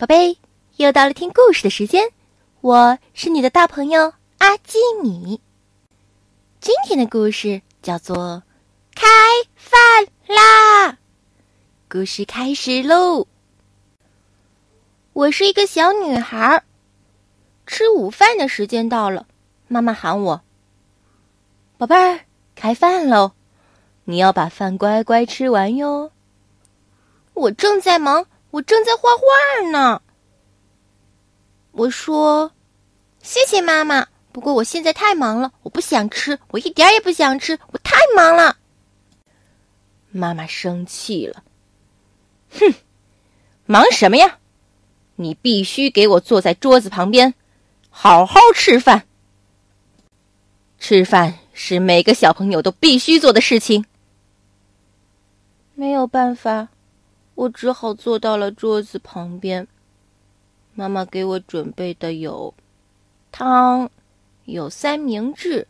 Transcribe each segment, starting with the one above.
宝贝，又到了听故事的时间，我是你的大朋友阿基米。今天的故事叫做《开饭啦》，故事开始喽。我是一个小女孩，吃午饭的时间到了，妈妈喊我：“宝贝儿，开饭喽，你要把饭乖乖吃完哟。”我正在忙。我正在画画呢。我说：“谢谢妈妈，不过我现在太忙了，我不想吃，我一点也不想吃，我太忙了。”妈妈生气了，哼，忙什么呀？你必须给我坐在桌子旁边，好好吃饭。吃饭是每个小朋友都必须做的事情。没有办法。我只好坐到了桌子旁边。妈妈给我准备的有汤，有三明治，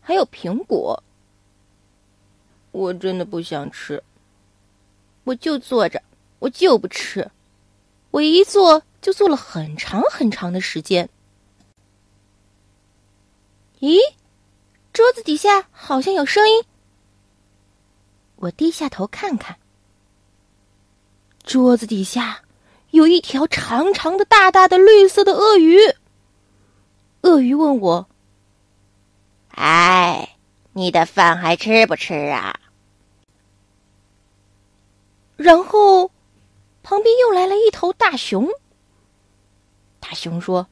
还有苹果。我真的不想吃，我就坐着，我就不吃。我一坐就坐了很长很长的时间。咦，桌子底下好像有声音。我低下头看看。桌子底下有一条长长的、大大的绿色的鳄鱼。鳄鱼问我：“哎，你的饭还吃不吃啊？”然后，旁边又来了一头大熊。大熊说：“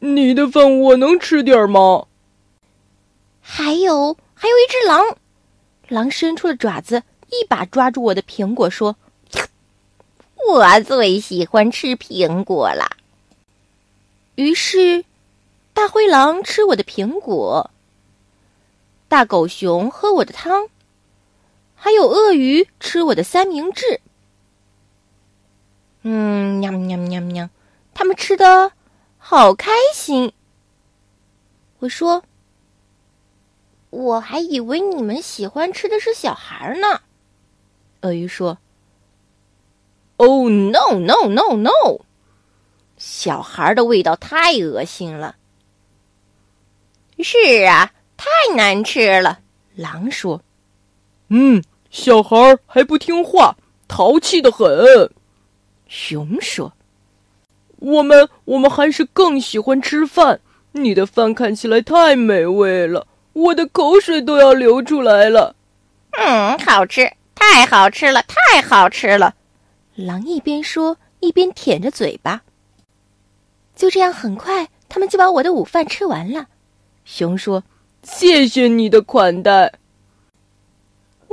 你的饭我能吃点吗？”还有，还有一只狼。狼伸出了爪子，一把抓住我的苹果，说。我最喜欢吃苹果了。于是，大灰狼吃我的苹果，大狗熊喝我的汤，还有鳄鱼吃我的三明治。嗯，喵喵喵喵，他们吃的好开心。我说：“我还以为你们喜欢吃的是小孩呢。”鳄鱼说。Oh no no no no！小孩的味道太恶心了。是啊，太难吃了。狼说：“嗯，小孩还不听话，淘气的很。”熊说：“我们我们还是更喜欢吃饭。你的饭看起来太美味了，我的口水都要流出来了。”嗯，好吃，太好吃了，太好吃了。狼一边说一边舔着嘴巴。就这样，很快他们就把我的午饭吃完了。熊说：“谢谢你的款待。”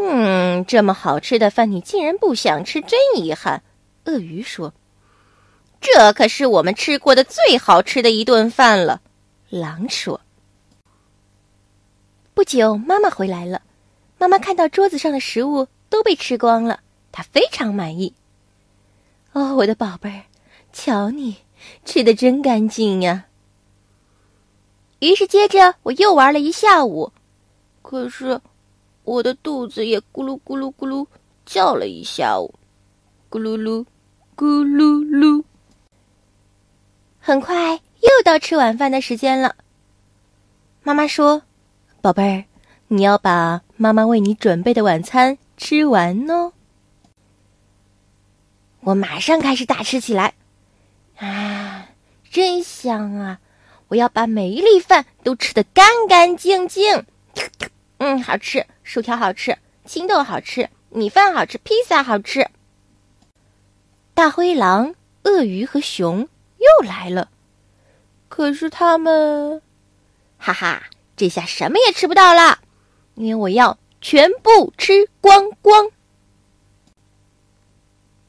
嗯，这么好吃的饭你竟然不想吃，真遗憾。鳄鱼说：“这可是我们吃过的最好吃的一顿饭了。”狼说。不久，妈妈回来了。妈妈看到桌子上的食物都被吃光了，她非常满意。哦，我的宝贝儿，瞧你吃的真干净呀！于是接着我又玩了一下午，可是我的肚子也咕噜咕噜咕噜叫了一下午，咕噜噜，咕噜噜。很快又到吃晚饭的时间了。妈妈说：“宝贝儿，你要把妈妈为你准备的晚餐吃完哦。”我马上开始大吃起来，啊，真香啊！我要把每一粒饭都吃得干干净净。嗯，好吃，薯条好吃，青豆好吃，米饭好吃，披萨好吃。大灰狼、鳄鱼和熊又来了，可是他们，哈哈，这下什么也吃不到了，因为我要全部吃光光。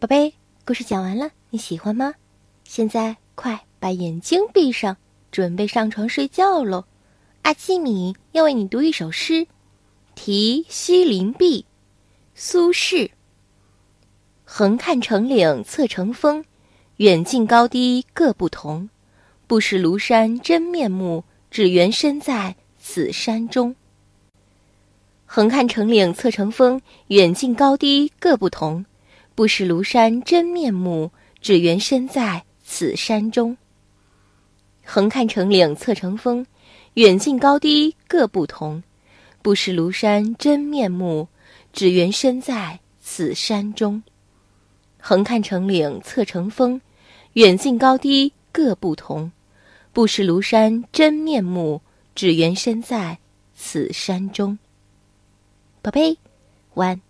宝贝。故事讲完了，你喜欢吗？现在快把眼睛闭上，准备上床睡觉喽。阿基米要为你读一首诗，《题西林壁》，苏轼。横看成岭侧成峰，远近高低各不同。不识庐山真面目，只缘身在此山中。横看成岭侧成峰，远近高低各不同。不识庐山真面目，只缘身在此山中。横看成岭侧成峰，远近高低各不同。不识庐山真面目，只缘身在此山中。横看成岭侧成峰，远近高低各不同。不识庐山真面目，只缘身在此山中。宝贝，晚安。